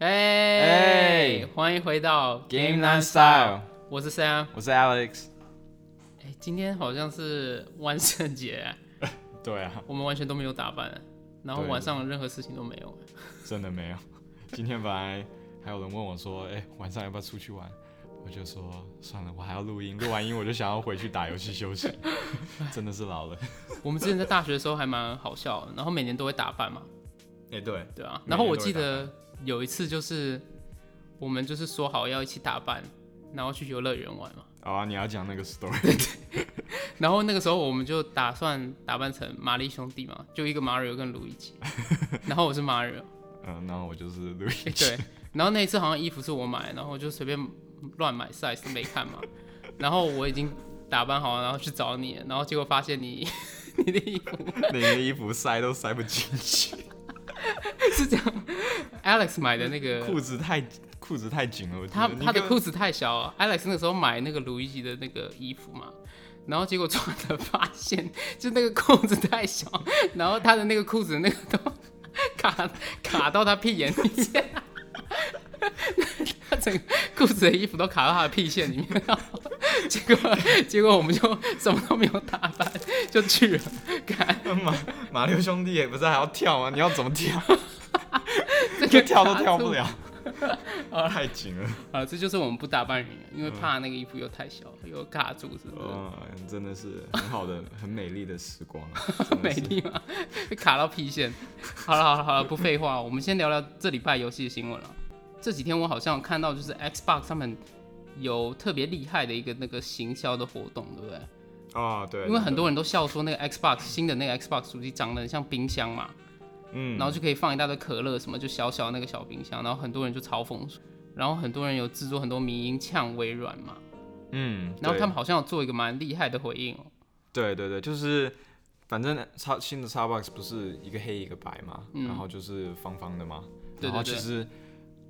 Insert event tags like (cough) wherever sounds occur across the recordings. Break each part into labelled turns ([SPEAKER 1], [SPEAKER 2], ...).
[SPEAKER 1] 哎，欢迎回到
[SPEAKER 2] Game Nine Style，
[SPEAKER 1] 我是 Sam，
[SPEAKER 2] 我是 Alex。
[SPEAKER 1] 哎，今天好像是万圣节，(laughs)
[SPEAKER 2] 对啊，
[SPEAKER 1] 我们完全都没有打扮，然后晚上任何事情都没有，
[SPEAKER 2] 真的没有。今天本来还有人问我说，哎，晚上要不要出去玩？我就说算了，我还要录音，录完音我就想要回去打游戏休息。(laughs) 真的是老了。(laughs)
[SPEAKER 1] 我们之前在大学的时候还蛮好笑，然后每年都会打扮嘛。
[SPEAKER 2] 哎，对，
[SPEAKER 1] 对啊。然后我记得有一次就是我们就是说好要一起打扮，然后去游乐园玩嘛。
[SPEAKER 2] 啊，你要讲那个 story。(laughs)
[SPEAKER 1] 然后那个时候我们就打算打扮成玛丽兄弟嘛，就一个 Mario 跟路易吉。(laughs) 然后我是 Mario。
[SPEAKER 2] 嗯，然后我就是路易吉。(laughs)
[SPEAKER 1] 对。然后那一次好像衣服是我买，然后我就随便。乱买 size 没看嘛，然后我已经打扮好了，然后去找你，然后结果发现你你的衣服，
[SPEAKER 2] 你的衣服塞都塞不进去，
[SPEAKER 1] 是这样。Alex 买的那个 (laughs)
[SPEAKER 2] 裤子太裤子太紧了，
[SPEAKER 1] 他他的裤子太小。Alex 那个时候买那个鲁伊吉的那个衣服嘛，然后结果穿了发现 (laughs) 就那个裤子太小，(laughs) 然后他的那个裤子那个都卡卡到他屁眼里面。他整个裤子的衣服都卡到他的屁线里面，结果结果我们就什么都没有打扮就去了。看
[SPEAKER 2] 马马六兄弟也不是还要跳吗？你要怎么跳？(laughs) 这个跳都跳不了，(laughs) 太紧了。
[SPEAKER 1] 啊，这就是我们不打扮原因，因为怕那个衣服又太小又卡住，是不是？
[SPEAKER 2] 嗯，真的是很好的、(laughs) 很美丽的时光。
[SPEAKER 1] 美丽吗？卡到屁线。好了好了好了，不废话，我们先聊聊这礼拜游戏的新闻了。这几天我好像看到，就是 Xbox 上面有特别厉害的一个那个行销的活动，对不对？
[SPEAKER 2] 啊，对。
[SPEAKER 1] 因为很多人都笑说那个 Xbox 新的那个 Xbox 主机长得很像冰箱嘛，嗯，然后就可以放一大堆可乐什么，就小小那个小冰箱，然后很多人就嘲讽，然后很多人有制作很多迷音呛微软嘛，
[SPEAKER 2] 嗯，
[SPEAKER 1] 然后他们好像有做一个蛮厉害的回应哦。
[SPEAKER 2] 对对对，就是反正叉新的 Xbox 不是一个黑一个白嘛，然后就是方方的嘛，然后其实。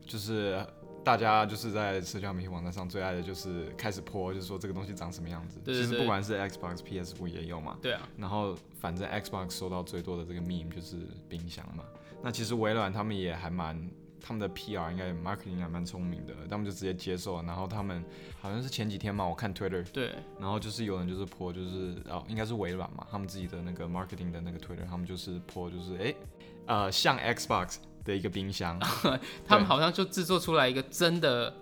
[SPEAKER 2] 就是大家就是在社交媒体网站上最爱的就是开始泼，就是说这个东西长什么样子。其实不管是 Xbox、PS5 也有嘛。
[SPEAKER 1] 对啊。
[SPEAKER 2] 然后反正 Xbox 收到最多的这个 meme 就是冰箱嘛。那其实微软他们也还蛮，他们的 PR 应该 marketing 还蛮聪明的，他们就直接接受。然后他们好像是前几天嘛，我看 Twitter。
[SPEAKER 1] 对。
[SPEAKER 2] 然后就是有人就是泼，就是哦，应该是微软嘛，他们自己的那个 marketing 的那个 Twitter，他们就是泼，就是哎，呃，像 Xbox。的一个冰箱，(laughs)
[SPEAKER 1] 他们好像就制作出来一个真的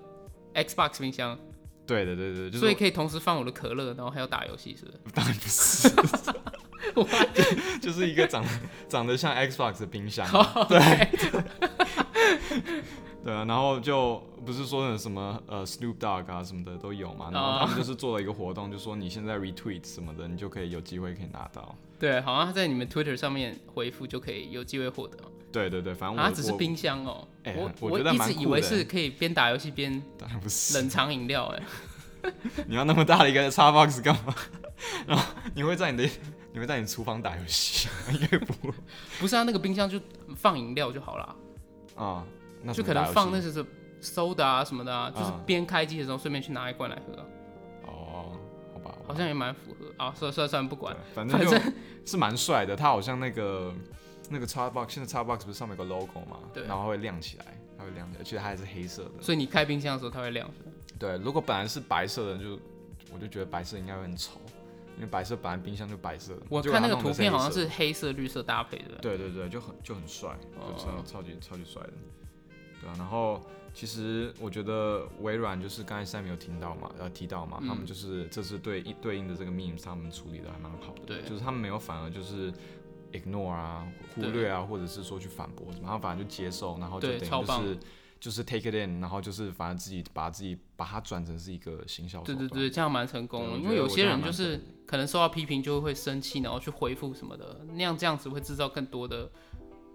[SPEAKER 1] Xbox 冰箱。
[SPEAKER 2] 对的，对对，
[SPEAKER 1] 所以可以同时放我的可乐，然后还要打游戏，是不是？(laughs)
[SPEAKER 2] 当然不是，(laughs) 就是一个长长得像 Xbox 的冰箱。对。对啊，然后就不是说什么呃 Snoop Dogg 啊什么的都有嘛，然后他们就是做了一个活动，就说你现在 retweet 什么的，你就可以有机会可以拿到。
[SPEAKER 1] 对，好像在你们 Twitter 上面回复就可以有机会获得。
[SPEAKER 2] 对对对，反正
[SPEAKER 1] 它只是冰箱哦。
[SPEAKER 2] 我
[SPEAKER 1] 我一直以为是可以边打游戏边冷藏饮料哎。(laughs)
[SPEAKER 2] 你要那么大的一个叉 box 干嘛？(laughs) 然后你会在你的你会在你厨房打游戏？(laughs) 应该不
[SPEAKER 1] 不是啊，那个冰箱就放饮料就好了。
[SPEAKER 2] 啊。
[SPEAKER 1] 就可能放那些是 soda 啊什么的啊，就是边开机的时候顺便去拿一罐来喝。
[SPEAKER 2] 哦，好吧，
[SPEAKER 1] 好像也蛮符合啊。算算算，不管，
[SPEAKER 2] 反正反正是蛮帅的。他好像那个那个 Xbox，现在 Xbox 不是上面有个 logo 嘛？对。然后会亮起来，它会亮起来，而且它还是黑色的。
[SPEAKER 1] 所以你开冰箱的时候它会亮。
[SPEAKER 2] 对，如果本来是白色的，就我就觉得白色应该会很丑，因为白色本来冰箱就白色的。
[SPEAKER 1] 我看那个图片好像是黑色绿色搭配的。
[SPEAKER 2] 对对对，就很就很帅，就超超级超级帅的。对啊，然后其实我觉得微软就是刚才赛没有听到嘛，呃提到嘛，他们就是这次对应对应的这个 meme，他们处理的还蛮好的，
[SPEAKER 1] 对，
[SPEAKER 2] 就是他们没有反而就是 ignore 啊，忽略啊，或者是说去反驳什么，然后反而就接受，然后就等于就是就是 take it in，然后就是反而自己把自己把它转成是一个行销，
[SPEAKER 1] 对对对，这样蛮成功的，因为有些人就是可能受到批评就会生气，然后去回复什么的，那样这样子会制造更多的。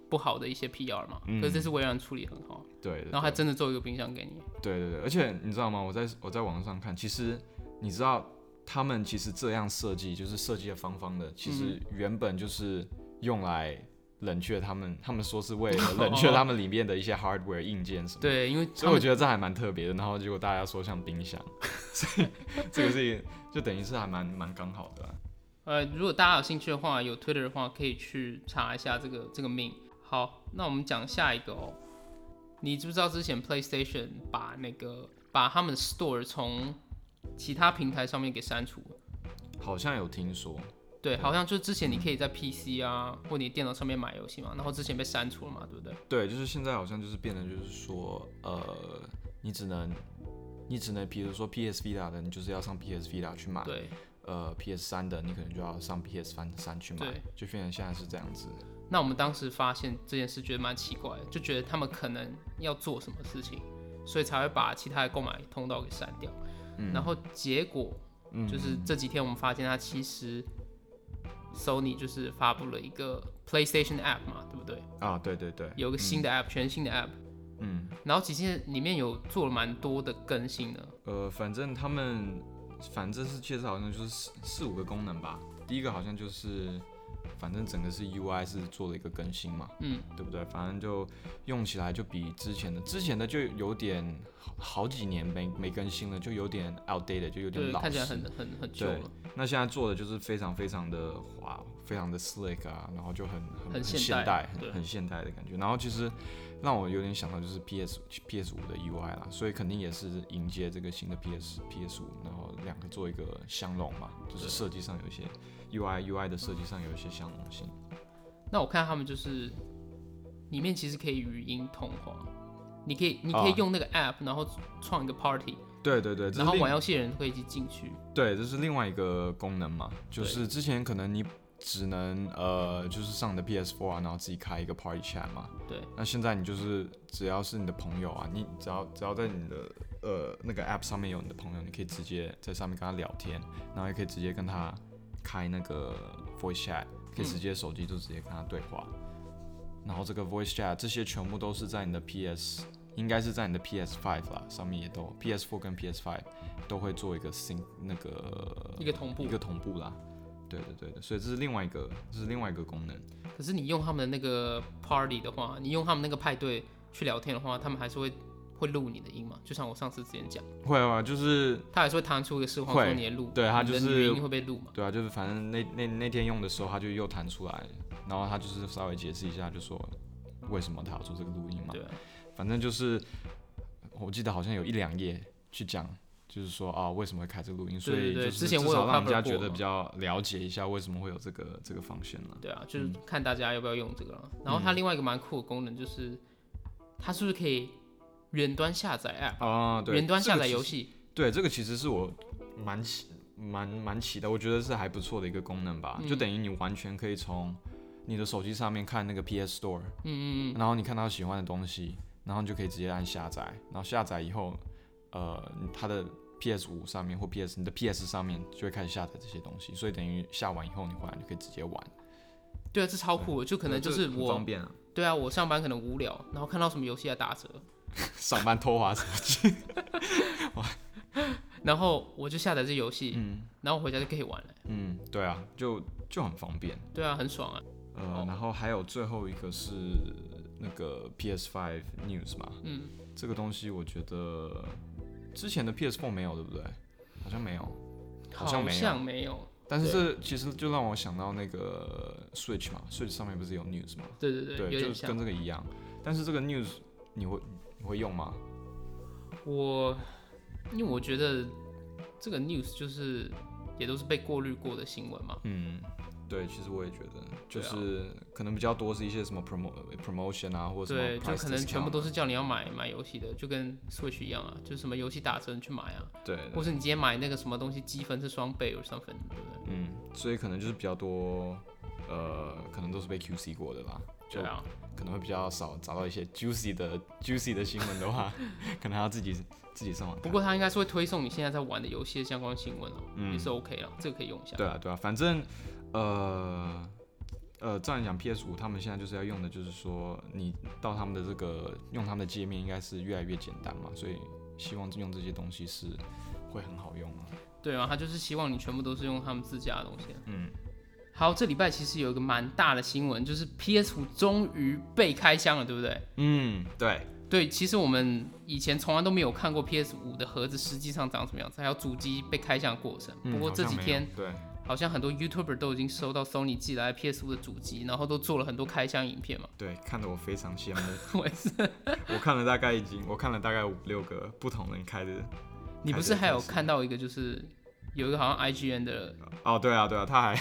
[SPEAKER 1] 不好的一些 PR 嘛，可是这是微软处理很好，
[SPEAKER 2] 对，
[SPEAKER 1] 然后还真的做一个冰箱给你，
[SPEAKER 2] 对对对，而且你知道吗？我在我在网上看，其实你知道他们其实这样设计就是设计的方方的，其实原本就是用来冷却他们，他们说是为了冷却他们里面的一些 hardware 硬件什么，
[SPEAKER 1] 对，因为
[SPEAKER 2] 所以我觉得这还蛮特别的，然后结果大家说像冰箱，(laughs) 所以这个事情就等于是还蛮蛮刚好的。
[SPEAKER 1] 呃，如果大家有兴趣的话，有 Twitter 的话，可以去查一下这个这个命。好，那我们讲下一个哦。你知不知道之前 PlayStation 把那个把他们的 Store 从其他平台上面给删除了？
[SPEAKER 2] 好像有听说。
[SPEAKER 1] 对，好像就之前你可以在 PC 啊或你电脑上面买游戏嘛，然后之前被删除了嘛，对不对？
[SPEAKER 2] 对，就是现在好像就是变得就是说，呃，你只能你只能比如说 PS Vita 的，你就是要上 PS Vita 去买。
[SPEAKER 1] 对。
[SPEAKER 2] 呃，PS 三的你可能就要上 PS 三三去买。
[SPEAKER 1] 对。
[SPEAKER 2] 就变成现在是这样子。
[SPEAKER 1] 那我们当时发现这件事，觉得蛮奇怪的，就觉得他们可能要做什么事情，所以才会把其他的购买通道给删掉。嗯。然后结果就是这几天我们发现，它其实。Sony 就是发布了一个 PlayStation App 嘛，对不对？
[SPEAKER 2] 啊，对对对，
[SPEAKER 1] 有个新的 App，全新的 App。嗯。然后其实里面有做了蛮多的更新的。
[SPEAKER 2] 呃，反正他们反正是介绍好像就是四四五个功能吧。第一个好像就是。反正整个是 UI 是做了一个更新嘛，嗯，对不对？反正就用起来就比之前的，之前的就有点好几年没没更新了，就有点 outdated，就有点老，
[SPEAKER 1] 看起来很很很旧了。
[SPEAKER 2] 那现在做的就是非常非常的滑，非常的 slick 啊，然后就很
[SPEAKER 1] 很
[SPEAKER 2] 现代，很很现代的感觉。然后其实让我有点想到就是 PS PS 五的 UI 啦，所以肯定也是迎接这个新的 PS PS 五，然后两个做一个相容嘛，就是设计上有一些。U I U I 的设计上有一些相容性。
[SPEAKER 1] 那我看他们就是里面其实可以语音通话，你可以你可以用那个 App，然后创一个 Party。
[SPEAKER 2] 对对对，
[SPEAKER 1] 然后玩游戏的人可以一起进去。
[SPEAKER 2] 对，这是另外一个功能嘛，就是之前可能你只能呃就是上你的 P S Four 啊，然后自己开一个 Party Chat 嘛。
[SPEAKER 1] 对。
[SPEAKER 2] 那现在你就是只要是你的朋友啊，你只要只要在你的呃那个 App 上面有你的朋友，你可以直接在上面跟他聊天，然后也可以直接跟他。开那个 voice chat，可以直接手机就直接跟他对话，然后这个 voice chat 这些全部都是在你的 PS，应该是在你的 PS Five 啦，上面也都 PS Four 跟 PS Five 都会做一个 sync 那个
[SPEAKER 1] 一个同步
[SPEAKER 2] 一个同步啦，对的对的，所以这是另外一个这是另外一个功能。
[SPEAKER 1] 可是你用他们的那个 party 的话，你用他们那个派对去聊天的话，他们还是会。会录你的音吗？就像我上次之前讲，
[SPEAKER 2] 会啊，就是
[SPEAKER 1] 他还是会弹出一个视窗说你的录，
[SPEAKER 2] 对他就是
[SPEAKER 1] 语音会被录嘛？
[SPEAKER 2] 对啊，就是反正那那那天用的时候，他就又弹出来，然后他就是稍微解释一下，就说为什么他要做这个录音嘛？
[SPEAKER 1] 对，
[SPEAKER 2] 反正就是我记得好像有一两页去讲，就是说啊为什么会开这个录音，所以就是至少让人家觉得比较了解一下为什么会有这个这个方向了。
[SPEAKER 1] 对啊，就是看大家要不要用这个。然后它另外一个蛮酷的功能就是，它是不是可以？远端下载 App
[SPEAKER 2] 啊，对，
[SPEAKER 1] 远端下载游戏，
[SPEAKER 2] 对，这个其实是我蛮期蛮蛮期待，我觉得是还不错的一个功能吧，就等于你完全可以从你的手机上面看那个 PS Store，嗯嗯嗯，然后你看到喜欢的东西，然后你就可以直接按下载，然后下载以后，呃，它的 PS 五上面或 PS 你的 PS 上面就会开始下载这些东西，所以等于下完以后你回来就可以直接玩。
[SPEAKER 1] 对啊，这超酷，就可能就是我
[SPEAKER 2] 方便啊。
[SPEAKER 1] 对啊，我上班可能无聊，然后看到什么游戏在打折。(laughs)
[SPEAKER 2] 上班偷滑手机，(laughs)
[SPEAKER 1] 然后我就下载这游戏，嗯，然后回家就可以玩了。
[SPEAKER 2] 嗯，对啊，就就很方便。
[SPEAKER 1] 对啊，很爽啊。
[SPEAKER 2] 呃，然后还有最后一个是那个 PS Five News 嘛，嗯，这个东西我觉得之前的 PS4 没有，对不对？好像没有，好像
[SPEAKER 1] 没有。
[SPEAKER 2] 但是这其实就让我想到那个 Switch 嘛，Switch 上面不是有 News 吗？
[SPEAKER 1] 对对对，
[SPEAKER 2] 就跟这个一样。但是这个 News 你会你。会用吗？
[SPEAKER 1] 我，因为我觉得这个 news 就是也都是被过滤过的新闻嘛。
[SPEAKER 2] 嗯，对，其实我也觉得，就是可能比较多是一些什么 promo promotion 啊，或者什么，
[SPEAKER 1] 对，就可能全部都是叫你要买买游戏的，就跟 Switch 一样啊，就是什么游戏打折去买啊。
[SPEAKER 2] 对，
[SPEAKER 1] 或是你今天买那个什么东西积分是双倍有上分，对不对？
[SPEAKER 2] 嗯，所以可能就是比较多，呃，可能都是被 QC 过的吧。
[SPEAKER 1] 对啊。
[SPEAKER 2] 可能会比较少找到一些 juicy 的 juicy 的新闻的话，(laughs) 可能要自己自己上网。
[SPEAKER 1] 不过他应该是会推送你现在在玩的游戏的相关新闻哦，也是 OK 了，这个可以用一下。
[SPEAKER 2] 对啊，对啊，反正呃呃，照样讲 PS 五，他们现在就是要用的，就是说你到他们的这个用他们的界面，应该是越来越简单嘛，所以希望用这些东西是会很好用啊。
[SPEAKER 1] 对啊，他就是希望你全部都是用他们自家的东西。嗯。好，这礼拜其实有一个蛮大的新闻，就是 PS 五终于被开箱了，对不对？
[SPEAKER 2] 嗯，对
[SPEAKER 1] 对。其实我们以前从来都没有看过 PS 五的盒子实际上长什么样子，还有主机被开箱的过程。不过这几天，
[SPEAKER 2] 对，
[SPEAKER 1] 好像很多 YouTuber 都已经收到 Sony 寄来 PS5 的主机，然后都做了很多开箱影片嘛。
[SPEAKER 2] 对，看得我非常羡慕。(laughs)
[SPEAKER 1] 我也是。
[SPEAKER 2] 我看了大概已经，我看了大概五六个不同人开的。
[SPEAKER 1] 你不是还有看到一个，就是有一个好像 IGN 的。
[SPEAKER 2] 哦，对啊，对啊，他还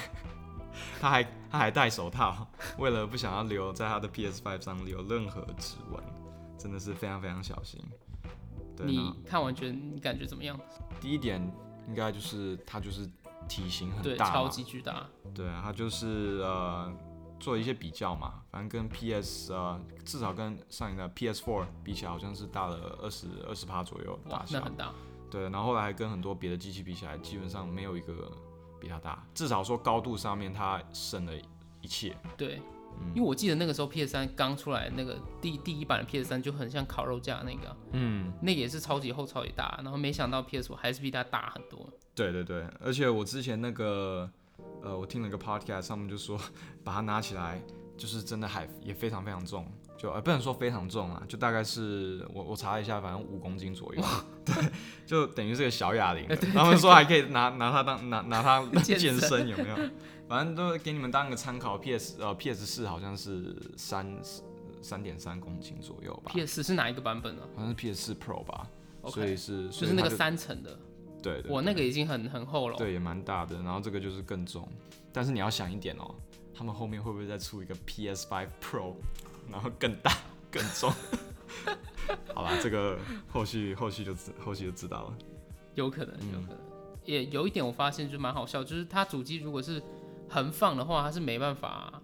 [SPEAKER 2] (laughs) 他还他还戴手套，为了不想要留在他的 PS5 上留任何指纹，真的是非常非常小心。
[SPEAKER 1] 你看完觉得你感觉怎么样？
[SPEAKER 2] 第一点应该就是他就是体型很大，
[SPEAKER 1] 超级巨大。
[SPEAKER 2] 对啊，它就是呃做一些比较嘛，反正跟 PS 呃至少跟上一代 PS4 比起来，好像是大了二十二十帕左右大小。
[SPEAKER 1] 那很大。
[SPEAKER 2] 对，然后后来还跟很多别的机器比起来，基本上没有一个比它大，至少说高度上面它省了一切。
[SPEAKER 1] 对。因为我记得那个时候 PS 三刚出来，那个第第一版的 PS 三就很像烤肉架那个，嗯，那也是超级厚、超级大，然后没想到 PS 五还是比它大很多。
[SPEAKER 2] 对对对，而且我之前那个，呃，我听了个 podcast，上面就说把它拿起来，就是真的还也非常非常重，就呃不能说非常重啊，就大概是我我查了一下，反正五公斤左右，对，就等于是个小哑铃。他们说还可以拿拿它当拿拿它 (laughs) 健身，有没有？反正都给你们当个参考，P.S. 呃，P.S. 四好像是三三点三公斤左右吧。
[SPEAKER 1] P.S. 四是哪一个版本呢？
[SPEAKER 2] 好像是 P.S. 四 Pro 吧。所以是
[SPEAKER 1] 就是那个三层的。
[SPEAKER 2] 对。
[SPEAKER 1] 我那个已经很很厚了。
[SPEAKER 2] 对，也蛮大的。然后这个就是更重。但是你要想一点哦，他们后面会不会再出一个 P.S. Five Pro，然后更大 (laughs) 更重？(laughs) 好吧，这个后续后续就知后续就知道了。
[SPEAKER 1] 有可能，有可能。也有一点我发现就蛮好笑，就是它主机如果是。横放的话，它是没办法，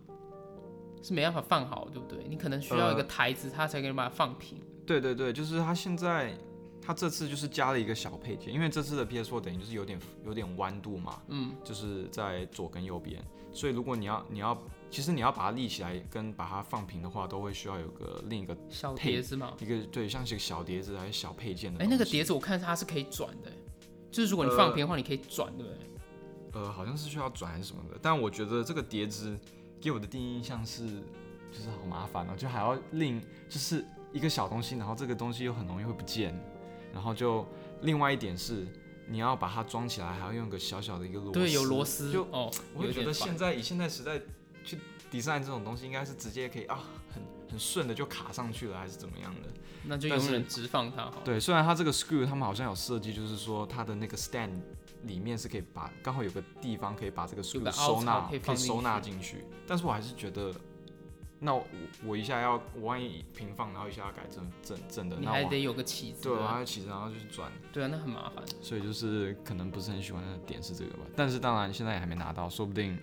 [SPEAKER 1] 是没办法放好，对不对？你可能需要一个台子，它才可以把它放平。
[SPEAKER 2] 对对对，就是它现在，它这次就是加了一个小配件，因为这次的 PS4 等于就是有点有点弯度嘛，嗯，就是在左跟右边，所以如果你要你要，其实你要把它立起来跟把它放平的话，都会需要有个另一个
[SPEAKER 1] 小碟子嘛，
[SPEAKER 2] 一个对，像是个小碟子还是小配件的。
[SPEAKER 1] 哎，那个碟子我看它是可以转的，就是如果你放平的话，你可以转，对不对？
[SPEAKER 2] 呃，好像是需要转还是什么的，但我觉得这个碟子给我的第一印象是，就是好麻烦哦，就还要另就是一个小东西，然后这个东西又很容易会不见，然后就另外一点是你要把它装起来，还要用个小小的一个螺丝，
[SPEAKER 1] 对，有螺丝，
[SPEAKER 2] 就哦，我会觉得现在以现在时代去 design 这种东西，应该是直接可以啊，很很顺的就卡上去了，还是怎么样的？
[SPEAKER 1] 那就永远直放它好。
[SPEAKER 2] 对，虽然它这个 screw 他们好像有设计，就是说它的那个 stand。里面是可以把刚好有个地方可以把这个树收纳，可以收纳进去。但是我还是觉得，那我我一下要我万一平放，然后一下要改正正正的，
[SPEAKER 1] 你还得有个起子，
[SPEAKER 2] 对，还要起子，然后就是转。
[SPEAKER 1] 对啊，那很麻烦。
[SPEAKER 2] 所以就是可能不是很喜欢的点是这个吧。但是当然现在也还没拿到，说不定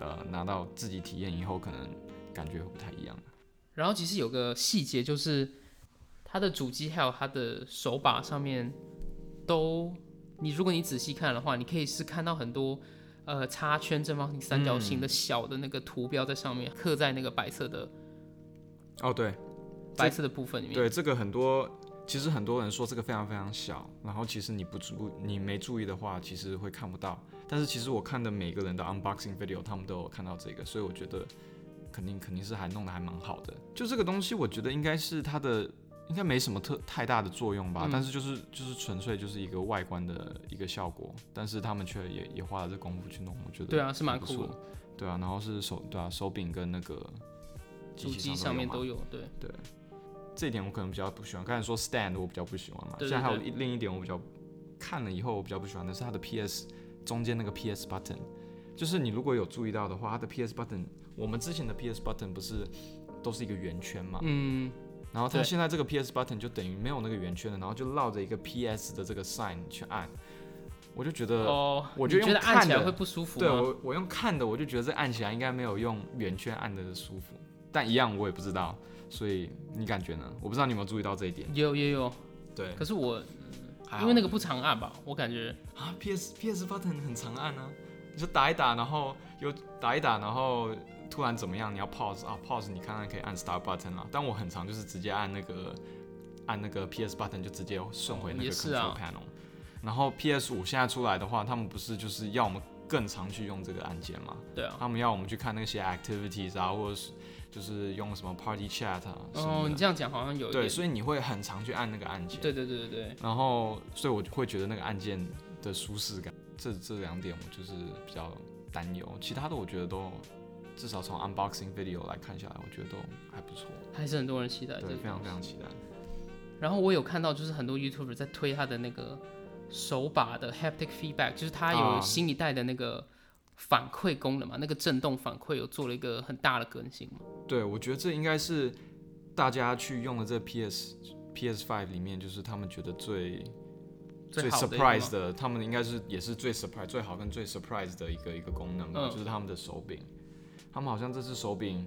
[SPEAKER 2] 呃拿到自己体验以后，可能感觉会不太一样。
[SPEAKER 1] 然后其实有个细节就是，它的主机还有它的手把上面都。你如果你仔细看的话，你可以是看到很多，呃，叉圈、正方形、三角形的小的那个图标在上面刻在那个白色的，
[SPEAKER 2] 哦对，
[SPEAKER 1] 白色的部分里面。
[SPEAKER 2] 对，这个很多，其实很多人说这个非常非常小，然后其实你不注你没注意的话，其实会看不到。但是其实我看的每个人的 unboxing video，他们都有看到这个，所以我觉得肯定肯定是还弄得还蛮好的。就这个东西，我觉得应该是它的。应该没什么特太大的作用吧，但是就是就是纯粹就是一个外观的一个效果，但是他们却也也花了这功夫去弄，我觉得
[SPEAKER 1] 对啊是蛮酷的，
[SPEAKER 2] 对啊，然后是手对啊手柄跟那个
[SPEAKER 1] 主机上面都有，对
[SPEAKER 2] 对，这一点我可能比较不喜欢。刚才说 stand 我比较不喜欢嘛，现在还有另一点我比较看了以后我比较不喜欢的是它的 PS 中间那个 PS button，就是你如果有注意到的话，它的 PS button 我们之前的 PS button 不是都是一个圆圈嘛，嗯。然后它现在这个 PS button 就等于没有那个圆圈了，然后就绕着一个 PS 的这个 sign 去按，我就觉得，哦，我
[SPEAKER 1] 觉
[SPEAKER 2] 得
[SPEAKER 1] 按起来会不舒服。
[SPEAKER 2] 对我，我用看的，我就觉得这按起来应该没有用圆圈按的舒服。但一样我也不知道，所以你感觉呢？我不知道你有没有注意到这一点。
[SPEAKER 1] 有也有。
[SPEAKER 2] 对。
[SPEAKER 1] 可是我，因为那个不常按吧，我感觉
[SPEAKER 2] 啊，PS PS button 很常按啊，你就打一打，然后又打一打，然后。突然怎么样？你要 pause 啊？pause 你看看可以按 start button 啊。但我很常就是直接按那个按那个 PS button 就直接顺回那个 control panel。然后 PS 五现在出来的话，他们不是就是要我们更常去用这个按键吗？
[SPEAKER 1] 对啊。
[SPEAKER 2] 他们要我们去看那些 activities 啊，或者是就是用什么 party chat 啊。哦，
[SPEAKER 1] 你这样讲好像有。
[SPEAKER 2] 对，所以你会很常去按那个按键。
[SPEAKER 1] 对对对对对。
[SPEAKER 2] 然后，所以我会觉得那个按键的舒适感。这这两点我就是比较担忧，其他的我觉得都至少从 unboxing video 来看下来，我觉得都还不错，
[SPEAKER 1] 还是很多人期待，
[SPEAKER 2] 对，非常非常期待。
[SPEAKER 1] 然后我有看到就是很多 YouTuber 在推他的那个手把的 haptic feedback，就是他有新一代的那个反馈功能嘛，那个震动反馈有做了一个很大的更新嘛。
[SPEAKER 2] 对，我觉得这应该是大家去用的这 PS PS Five 里面，就是他们觉得最。最 surprise 的，他们应该是也是最 surprise 最好跟最 surprise 的一个一个功能吧，就是他们的手柄。他们好像这次手柄，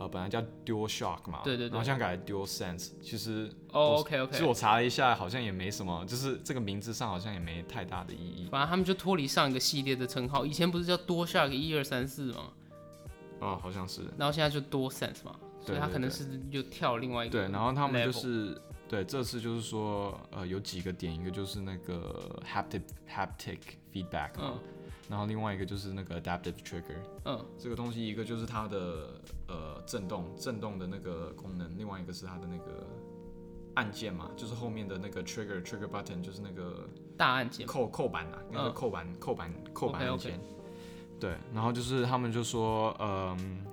[SPEAKER 2] 呃，本来叫 Dual Shock 嘛，
[SPEAKER 1] 对对对，
[SPEAKER 2] 然后现在改 Dual Sense。其实
[SPEAKER 1] 哦，OK OK，
[SPEAKER 2] 其实我查了一下，好像也没什么，就是这个名字上好像也没太大的意义。
[SPEAKER 1] 反正他们就脱离上一个系列的称号，以前不是叫 Dual Shock 一二三四吗？
[SPEAKER 2] 哦，好像是。
[SPEAKER 1] 然后现在就 Dual Sense 嘛，所以他可能是就跳另外一个。
[SPEAKER 2] 对，然后他们就是。对，这次就是说，呃，有几个点，一个就是那个 haptic haptic feedback，嗯，然后另外一个就是那个 adaptive trigger，嗯，这个东西一个就是它的呃震动震动的那个功能，另外一个是它的那个按键嘛，就是后面的那个 trigger trigger button，就是那个
[SPEAKER 1] 大按键，
[SPEAKER 2] 扣扣板啊，那个扣板扣板扣板按键，对，然后就是他们就说，嗯。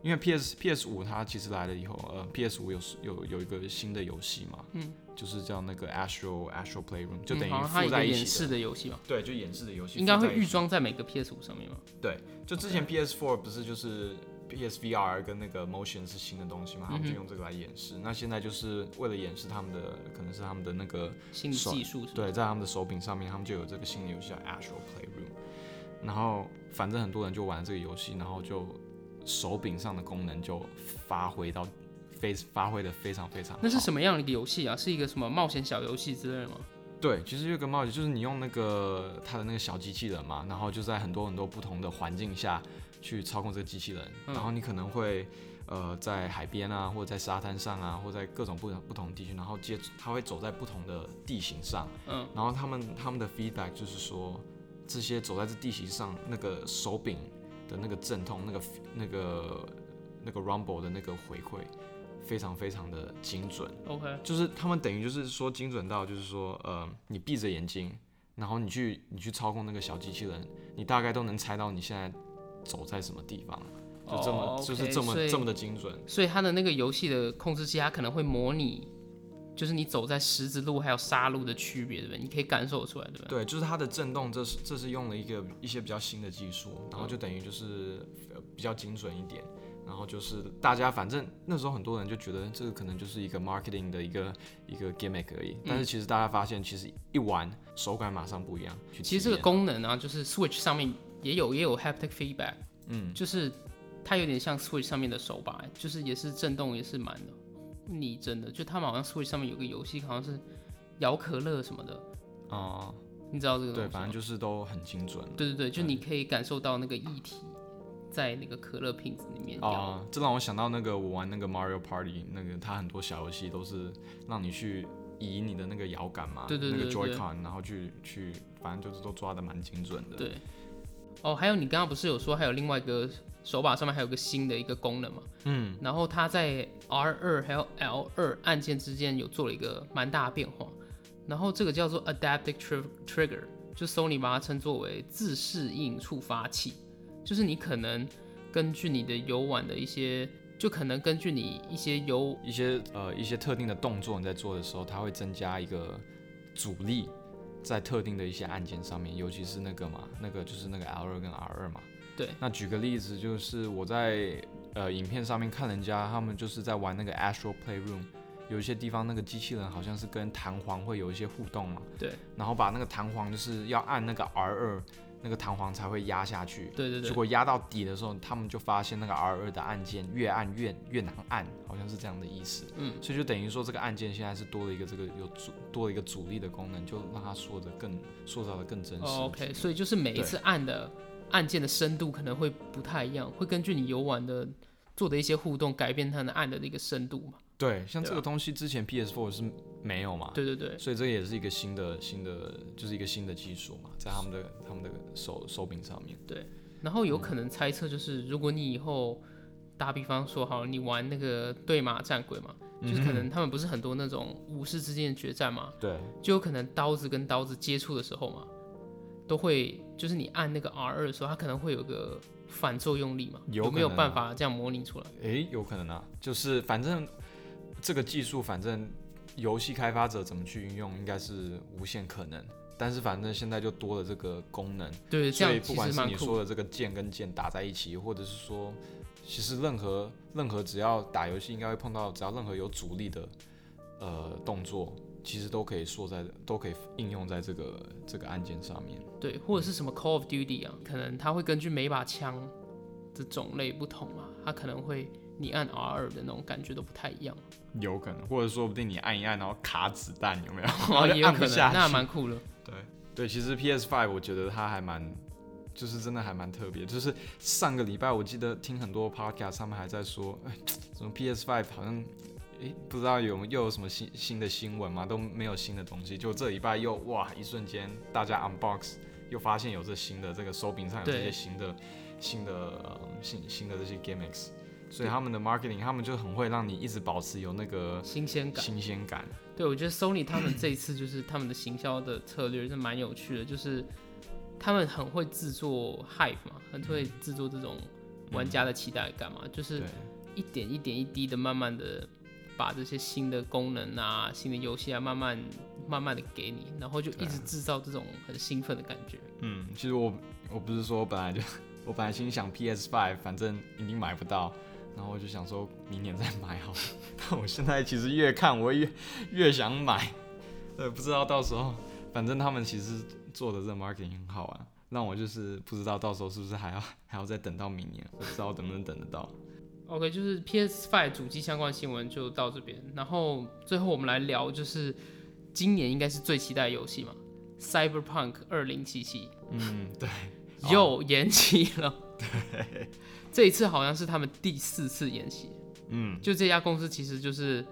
[SPEAKER 2] 因为 PS PS 五它其实来了以后，呃，PS 五有有有一个新的游戏嘛，嗯，就是叫那个 Astro Astro Playroom，就等于附在一起
[SPEAKER 1] 演示的游戏嘛，
[SPEAKER 2] 对，就演示的游戏，
[SPEAKER 1] 应该会预装在每个 PS 五上面吗？
[SPEAKER 2] 对，就之前 PS Four 不是就是 PSVR 跟那个 Motion 是新的东西嘛，他们就用这个来演示。那现在就是为了演示他们的，可能是他们的那个
[SPEAKER 1] 新技术，
[SPEAKER 2] 对，在他们的手柄上面，他们就有这个新的游戏叫 Astro Playroom。然后反正很多人就玩这个游戏，然后就。手柄上的功能就发挥到非发挥的非常非常。
[SPEAKER 1] 那是什么样的一个游戏啊？是一个什么冒险小游戏之类的吗？
[SPEAKER 2] 对，其实有个冒险，就是你用那个它的那个小机器人嘛，然后就在很多很多不同的环境下去操控这个机器人，然后你可能会呃在海边啊，或者在沙滩上啊，或者在各种不同不同地区，然后接它会走在不同的地形上，嗯，然后他们他们的 feedback 就是说这些走在这地形上那个手柄。的那个阵痛，那个那个那个 rumble 的那个回馈，非常非常的精准。
[SPEAKER 1] OK，
[SPEAKER 2] 就是他们等于就是说精准到，就是说，呃，你闭着眼睛，然后你去你去操控那个小机器人，你大概都能猜到你现在走在什么地方，就这么就是这么这么的精准。
[SPEAKER 1] 所以它的那个游戏的控制器，它可能会模拟。就是你走在石子路还有沙路的区别，对不对？你可以感受出来，对不
[SPEAKER 2] 对？对，就是它的震动，这是这是用了一个一些比较新的技术，然后就等于就是比较精准一点，然后就是大家反正那时候很多人就觉得这个可能就是一个 marketing 的一个一个 gimmick 而已，但是其实大家发现其实一玩手感马上不一样。
[SPEAKER 1] 其实这个功能啊，就是 Switch 上面也有也有 haptic feedback，嗯，就是它有点像 Switch 上面的手把，就是也是震动也是蛮的。你真的就他们好像 Switch 上面有个游戏，好像是摇可乐什么的哦，你知道这个
[SPEAKER 2] 对，反正就是都很精准。
[SPEAKER 1] 对对对，就你可以感受到那个液体在那个可乐瓶子里面
[SPEAKER 2] 哦，这让我想到那个我玩那个 Mario Party，那个它很多小游戏都是让你去移你的那个摇杆嘛，
[SPEAKER 1] 对对对，
[SPEAKER 2] 那个 Joy-Con，然后去去，反正就是都抓的蛮精准的。
[SPEAKER 1] 对。哦，还有你刚刚不是有说还有另外一个？手把上面还有个新的一个功能嘛，嗯，然后它在 R 二还有 L 二按键之间有做了一个蛮大的变化，然后这个叫做 Adaptive Trigger，就 Sony 把它称作为自适应触发器，就是你可能根据你的游玩的一些，就可能根据你一些游
[SPEAKER 2] 一些呃一些特定的动作你在做的时候，它会增加一个阻力在特定的一些按键上面，尤其是那个嘛，那个就是那个 L 二跟 R 二嘛。
[SPEAKER 1] 对，
[SPEAKER 2] 那举个例子，就是我在呃影片上面看人家他们就是在玩那个 Astro Playroom，有一些地方那个机器人好像是跟弹簧会有一些互动嘛。
[SPEAKER 1] 对。
[SPEAKER 2] 然后把那个弹簧就是要按那个 R 二，那个弹簧才会压下去。
[SPEAKER 1] 对对对。
[SPEAKER 2] 如果压到底的时候，他们就发现那个 R 二的按键越按越越难按，好像是这样的意思。嗯。所以就等于说这个按键现在是多了一个这个有阻多了一个阻力的功能，就让它说的更塑造的更真实。
[SPEAKER 1] OK，所以就是每一次按的。按键的深度可能会不太一样，会根据你游玩的做的一些互动改变它的按的那个深度嘛？
[SPEAKER 2] 对，像这个东西之前 PS4 是没有嘛？
[SPEAKER 1] 对对对，
[SPEAKER 2] 所以这也是一个新的新的，就是一个新的技术嘛，在他们的他们的手手柄上面。
[SPEAKER 1] 对，然后有可能猜测就是，如果你以后打比方说，好，你玩那个对马战鬼嘛，就是可能他们不是很多那种武士之间的决战嘛？
[SPEAKER 2] 对，
[SPEAKER 1] 就有可能刀子跟刀子接触的时候嘛。都会，就是你按那个 R 二的时候，它可能会有个反作用力嘛？
[SPEAKER 2] 有
[SPEAKER 1] 有没有办法这样模拟出来？
[SPEAKER 2] 诶，有可能啊，就是反正这个技术，反正游戏开发者怎么去运用，应该是无限可能。但是反正现在就多了这个功能，
[SPEAKER 1] 对，这
[SPEAKER 2] 所以不管是你。说的这个键跟键打在一起，或者是说，其实任何任何只要打游戏应该会碰到，只要任何有阻力的呃动作，其实都可以说在都可以应用在这个这个按键上面。
[SPEAKER 1] 对，或者是什么 Call of Duty 啊，可能它会根据每把枪的种类不同嘛，它可能会你按 R 二的那种感觉都不太一样。
[SPEAKER 2] 有可能，或者说不定你按一按，然后卡子弹，有没有？(laughs)
[SPEAKER 1] 哦，也有可能，那还蛮酷的。
[SPEAKER 2] 对对，其实 PS Five 我觉得它还蛮，就是真的还蛮特别。就是上个礼拜我记得听很多 podcast，他们还在说，哎，什么 PS Five 好像，哎，不知道有又有什么新新的新闻吗？都没有新的东西。就这礼拜又哇，一瞬间大家 unbox 又发现有这新的这个手柄上有这些新的新的呃新新的这些 gimmicks，所以他们的 marketing 他们就很会让你一直保持有那个
[SPEAKER 1] 新鲜感。
[SPEAKER 2] 新鲜感。
[SPEAKER 1] 对，我觉得 Sony 他们这一次就是他们的行销的策略是蛮有趣的，就是他们很会制作 hype 嘛，很会制作这种玩家的期待感嘛，就是，一点一点一滴的慢慢的把这些新的功能啊、新的游戏啊，慢慢慢慢的给你，然后就一直制造这种很兴奋的感觉。
[SPEAKER 2] 嗯，其实我我不是说本来就 (laughs) 我本来心想 PS Five 反正已经买不到，然后我就想说明年再买好了。(laughs) 但我现在其实越看我越越想买，呃，不知道到时候反正他们其实做的这 marketing 很好啊，让我就是不知道到时候是不是还要还要再等到明年，我不知道能不能等得到。
[SPEAKER 1] OK，就是 PS Five 主机相关新闻就到这边，然后最后我们来聊就是今年应该是最期待的游戏嘛，《Cyberpunk 二零七七》
[SPEAKER 2] 嗯，对，(laughs)
[SPEAKER 1] 又延期了。对这一次好像是他们第四次延期。
[SPEAKER 2] 嗯，
[SPEAKER 1] 就这家公司其实就是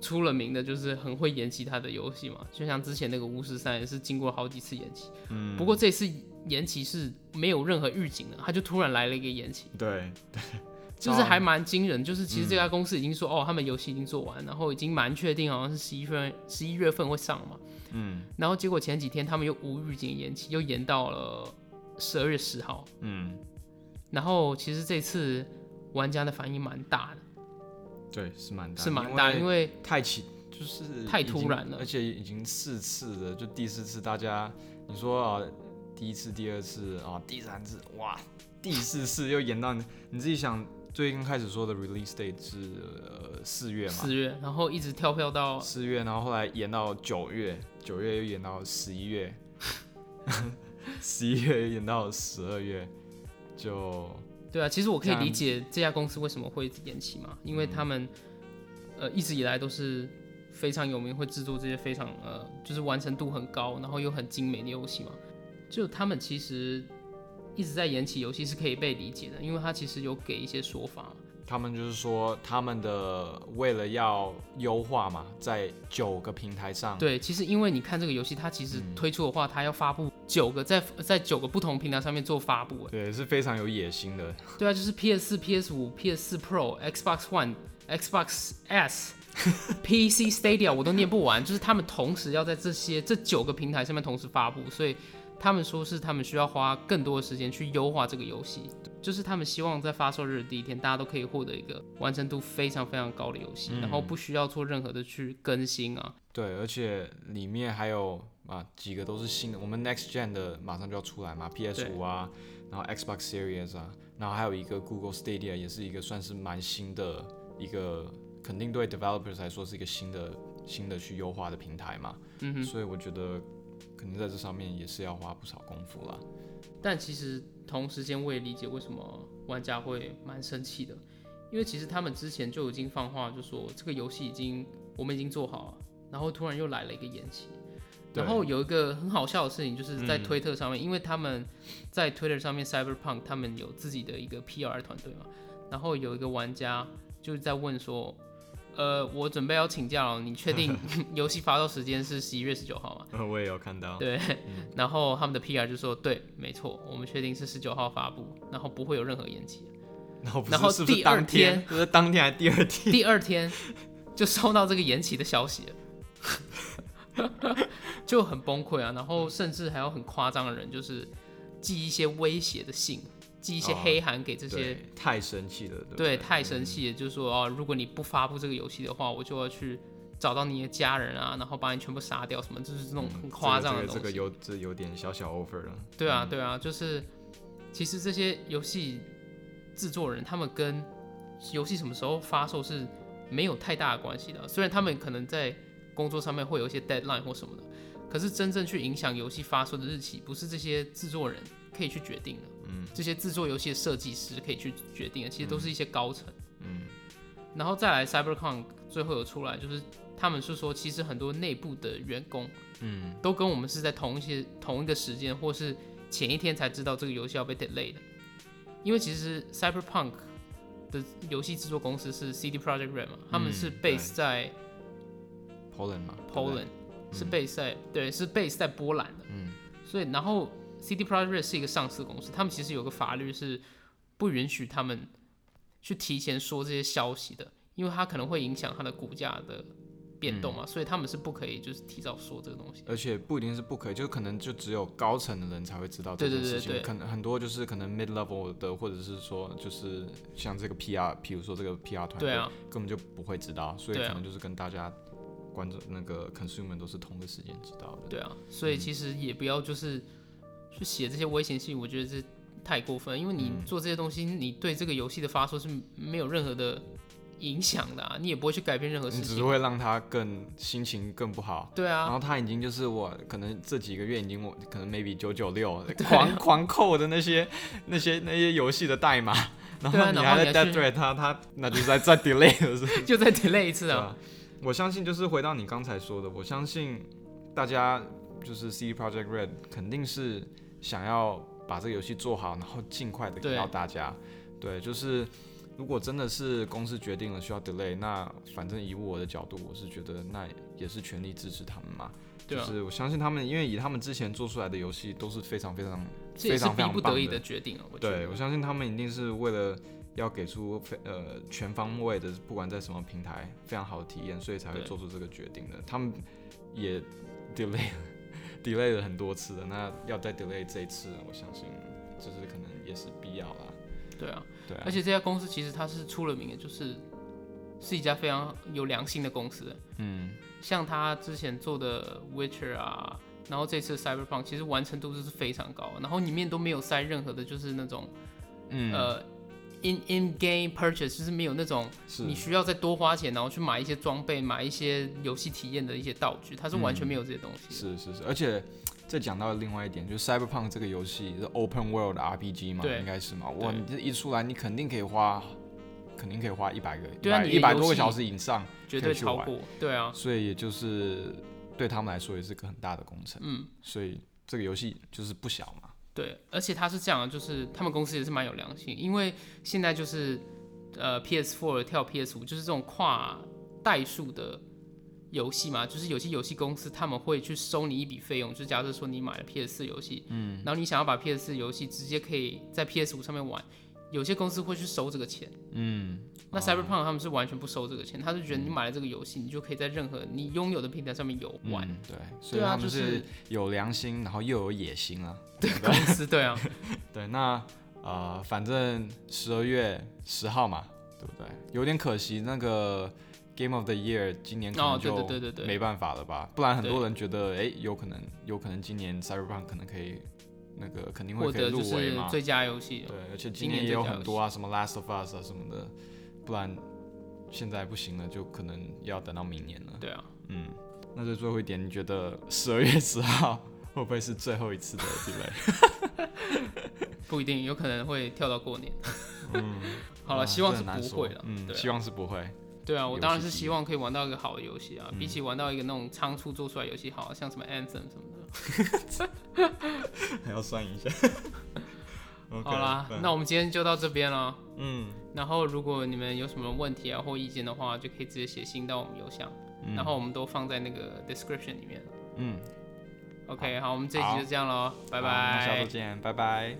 [SPEAKER 1] 出了名的，就是很会延期它的游戏嘛。就像之前那个巫师三也是经过好几次延期，
[SPEAKER 2] 嗯，
[SPEAKER 1] 不过这次延期是没有任何预警的，他就突然来了一个延期。
[SPEAKER 2] 对对，
[SPEAKER 1] 就是还蛮惊人，就是其实这家公司已经说，哦，他们游戏已经做完，然后已经蛮确定，好像是十一月十一月份会上嘛。
[SPEAKER 2] 嗯
[SPEAKER 1] 然后结果前几天他们又无预警延期，又延到了十二月十号。
[SPEAKER 2] 嗯，
[SPEAKER 1] 然后其实这次玩家的反应蛮大的，
[SPEAKER 2] 对，是蛮大，
[SPEAKER 1] 是蛮大，因为
[SPEAKER 2] 太起就是
[SPEAKER 1] 太突然了
[SPEAKER 2] 而且已经四次了，就第四次大家你说啊，第一次、第二次啊，第三次，哇，第四次又延到你你自己想，最刚开始说的 release date 是呃四月嘛，
[SPEAKER 1] 四月，然后一直跳票到
[SPEAKER 2] 四月，然后后来延到九月，九月又延到十一月，(laughs) 十一月又延到十二月，就
[SPEAKER 1] 对啊，其实我可以理解这家公司为什么会一直延期嘛，因为他们、呃一直以来都是非常有名，会制作这些非常呃就是完成度很高，然后又很精美的游戏嘛。就他们其实一直在延期游戏是可以被理解的，因为他其实有给一些说法嘛。
[SPEAKER 2] 他们就是说，他们的为了要优化嘛，在九个平台上，
[SPEAKER 1] 对，其实因为你看这个游戏，它其实
[SPEAKER 2] 嗯
[SPEAKER 1] 推出的话，它要发布九个在在九个不同平台上面做发布，哎
[SPEAKER 2] 对，是非常有野心的。(laughs)
[SPEAKER 1] 对啊，就是 PS 四、PS 五、PS 四 Pro、Xbox One、Xbox S、(laughs) PC Stadia 我都念不完，就是他们同时要在这些这九个平台上面同时发布，所以他们说是他们需要花更多的时间去优化这个游戏，就是他们希望在发售日的第一天，大家都可以获得一个完成度非常非常高的游戏，然后不需要做任何的去更新啊。
[SPEAKER 2] 对，而且里面还有啊几个都是新的，我们 Next Gen 的马上就要出来嘛，PS 五啊，然后 Xbox Series 啊，然后还有一个 Google Stadia 也是一个算是蛮新的一个，肯定对 developers 来说是一个新的新的去优化的平台嘛，
[SPEAKER 1] 嗯哼，
[SPEAKER 2] 所以我觉得可能在这上面也是要花不少功夫啦。
[SPEAKER 1] 但其实同时间我也理解为什么玩家会蛮生气的，因为其实他们之前就已经放话，就说这个游戏已经我们已经做好了，然后突然又来了一个延期。然后有一个很好笑的事情，就是在
[SPEAKER 2] 嗯
[SPEAKER 1] 推特上面，因为他们在 Twitter 上面，Cyberpunk 他们有自己的一个 PR 团队嘛，然后有一个玩家就是在问说，呃，我准备要请假了，你确定 (laughs) 游戏发售时间是十一月十九号吗？(laughs)
[SPEAKER 2] 我也有看到，
[SPEAKER 1] 对，然后他们的 PR 就说，对，没错，我们确定是十九号发布，然后不会有任何延期。
[SPEAKER 2] 然后
[SPEAKER 1] 然后第二
[SPEAKER 2] 当天，
[SPEAKER 1] 天
[SPEAKER 2] 不是当天还是第二天？
[SPEAKER 1] 第二天就收到这个延期的消息了，(laughs) 就很崩溃啊。然后甚至还有很夸张的人，就是寄一些威胁的信，寄一些黑函给这些
[SPEAKER 2] 太生气了，
[SPEAKER 1] 对，太生气了，就是说哦，如果你不发布这个游戏的话，我就要去找到你的家人啊，然后把你全部杀掉，什么就是这种很夸张的东
[SPEAKER 2] 西。这个有这有点小小 over 了。
[SPEAKER 1] 对啊，对啊，就是其实这些游戏制作人他们跟游戏什么时候发售是没有太大的关系的，虽然他们可能在工作上面会有一些 deadline 或什么的，可是真正去影响游戏发售的日期，不是这些制作人可以去决定的。嗯，这些制作游戏的设计师可以去决定的，其实都是一些高层。嗯，然后再来 CyberCon 最后有出来，就是他们是说，其实很多内部的员工，嗯，都跟我们是在同一些同一个时间，或是前一天才知道这个游戏要被 delay 的，因为其实 CyberPunk。的游戏制作公司是 CD Projekt Red 嘛？他们是 base 在
[SPEAKER 2] Poland 嘛
[SPEAKER 1] ？Poland 是 base 在对，是 base 在波兰的。嗯，所以然后 CD Projekt Red 是一个上市公司，他们其实有个法律是不允许他们去提前说这些消息的，因为它可能会影响它的股价的。变动嘛，所以他们是不可以就是提早说这个东西，
[SPEAKER 2] 而且不一定是不可以，就可能就只有高层的人才会知道这件事情，可能很多就是可能 mid level 的，或者是说就是像这个 PR，譬如说这个 PR 团队，根本就不会知道，所以可能就是跟大家观众那个 consumer 都是同个时间知道的。
[SPEAKER 1] 对啊，所以其实也不要就是去写这些危险性，我觉得这太过分，因为你做这些东西，你对这个游戏的发售是没有任何的。影响的啊，你也不会去改变任何事情，
[SPEAKER 2] 你只是会让他更心情更不好。
[SPEAKER 1] 对啊，
[SPEAKER 2] 然后他已经就是我可能这几个月已经我可能 maybe 九九六 (laughs) 狂狂扣的那些那些那些游戏的代码，然后你还在对他他那就在再 delay 了是 (laughs)
[SPEAKER 1] 就再 delay 一次啊。
[SPEAKER 2] 我相信就是回到你刚才说的，我相信大家就是 C Project Red 肯定是想要把这个游戏做好，然后尽快的给到大家。对，就是。如果真的是公司决定了需要 delay，那反正以我的角度，我是觉得那也是全力支持他们嘛。
[SPEAKER 1] 对
[SPEAKER 2] 就是我相信他们，因为以他们之前做出来的游戏都是非常非常非常非常
[SPEAKER 1] 逼不得已的决定啊。
[SPEAKER 2] 对，我相信他们一定是为了要给出非呃全方位的，不管在什么平台非常好的体验，所以才会做出这个决定的。他们也 delay delay 了很多次的，那要再 delay 这一次，我相信就是可能也是必要啦。
[SPEAKER 1] 对啊，对啊，而且这家公司其实它是出了名的，就是是一家非常有良心的公司。嗯，像他之前做的 Witcher 啊，然后这次 Cyberpunk 其实完成度都是非常高，然后里面都没有塞任何的，就是那种，呃，in in game purchase，就是没有那种你需要再多花钱，然后去买一些装备、买一些游戏体验的一些道具，它是完全没有这些东西。
[SPEAKER 2] 是是是，而且。再讲到另外一点，就是 Cyberpunk 这个游戏是 Open World RPG 嘛，应该是嘛。哇，你这一出来，你肯定可以花，肯定可以花一百个，
[SPEAKER 1] 对啊，
[SPEAKER 2] 一百多个小时以上，
[SPEAKER 1] 绝对超过，对啊。
[SPEAKER 2] 所以也就是对他们来说也是个很大的工程，嗯。所以这个游戏就是不小嘛。
[SPEAKER 1] 对，而且他是这样的，就是他们公司也是蛮有良心，因为现在就是呃 PS4 跳 PS5，就是这种跨代数的。游戏嘛，就是有些游戏公司他们会去收你一笔费用，就假设说你买了 PS 四游戏，嗯，然后你想要把 PS 四游戏直接可以在 PS 五上面玩，有些公司会去收这个钱，嗯，那 Cyberpunk 他们是完全不收这个钱，他是觉得你买了这个游戏，你就可以在任何你拥有的平台上面游玩，
[SPEAKER 2] 对，所以他们是有良心，然后又有野心啊，(laughs)
[SPEAKER 1] 对公司，对啊，(laughs)
[SPEAKER 2] 对，那呃，反正十二月十号嘛，对不对？有点可惜那个。Game of the Year 今年可能就没办法了吧，不然很多人觉得，哎，有可能，有可能今年 Cyberpunk 可能可以，那个肯定会可以入围嘛，
[SPEAKER 1] 最佳游戏。
[SPEAKER 2] 对，而且今年也有很多啊，什么 Last of Us 啊什么的，不然现在不行了，就可能要等到明年了。
[SPEAKER 1] 对啊，
[SPEAKER 2] 嗯，那就最后一点，你觉得十二月十号 (laughs) 会不会是最后一次的 delay？(laughs)
[SPEAKER 1] 不一定，有可能会跳到过年。嗯，(laughs) 好了，希望是不会了。
[SPEAKER 2] 嗯，希望是不会。
[SPEAKER 1] 对啊，我当然是希望可以玩到一个好的游戏啊，比起玩到一个那种仓促做出来游戏好，像什么 Anthem 什么
[SPEAKER 2] 的。(laughs) 还要算一下。(laughs)
[SPEAKER 1] 好啦，那我们今天就到这边了。嗯。然后如果你们有什么问题啊或意见的话，就可以直接写信到我们邮箱，然后我们都放在那个 description 里面。嗯。OK，好，我们这集就这样喽，拜拜。
[SPEAKER 2] 下周见，拜拜。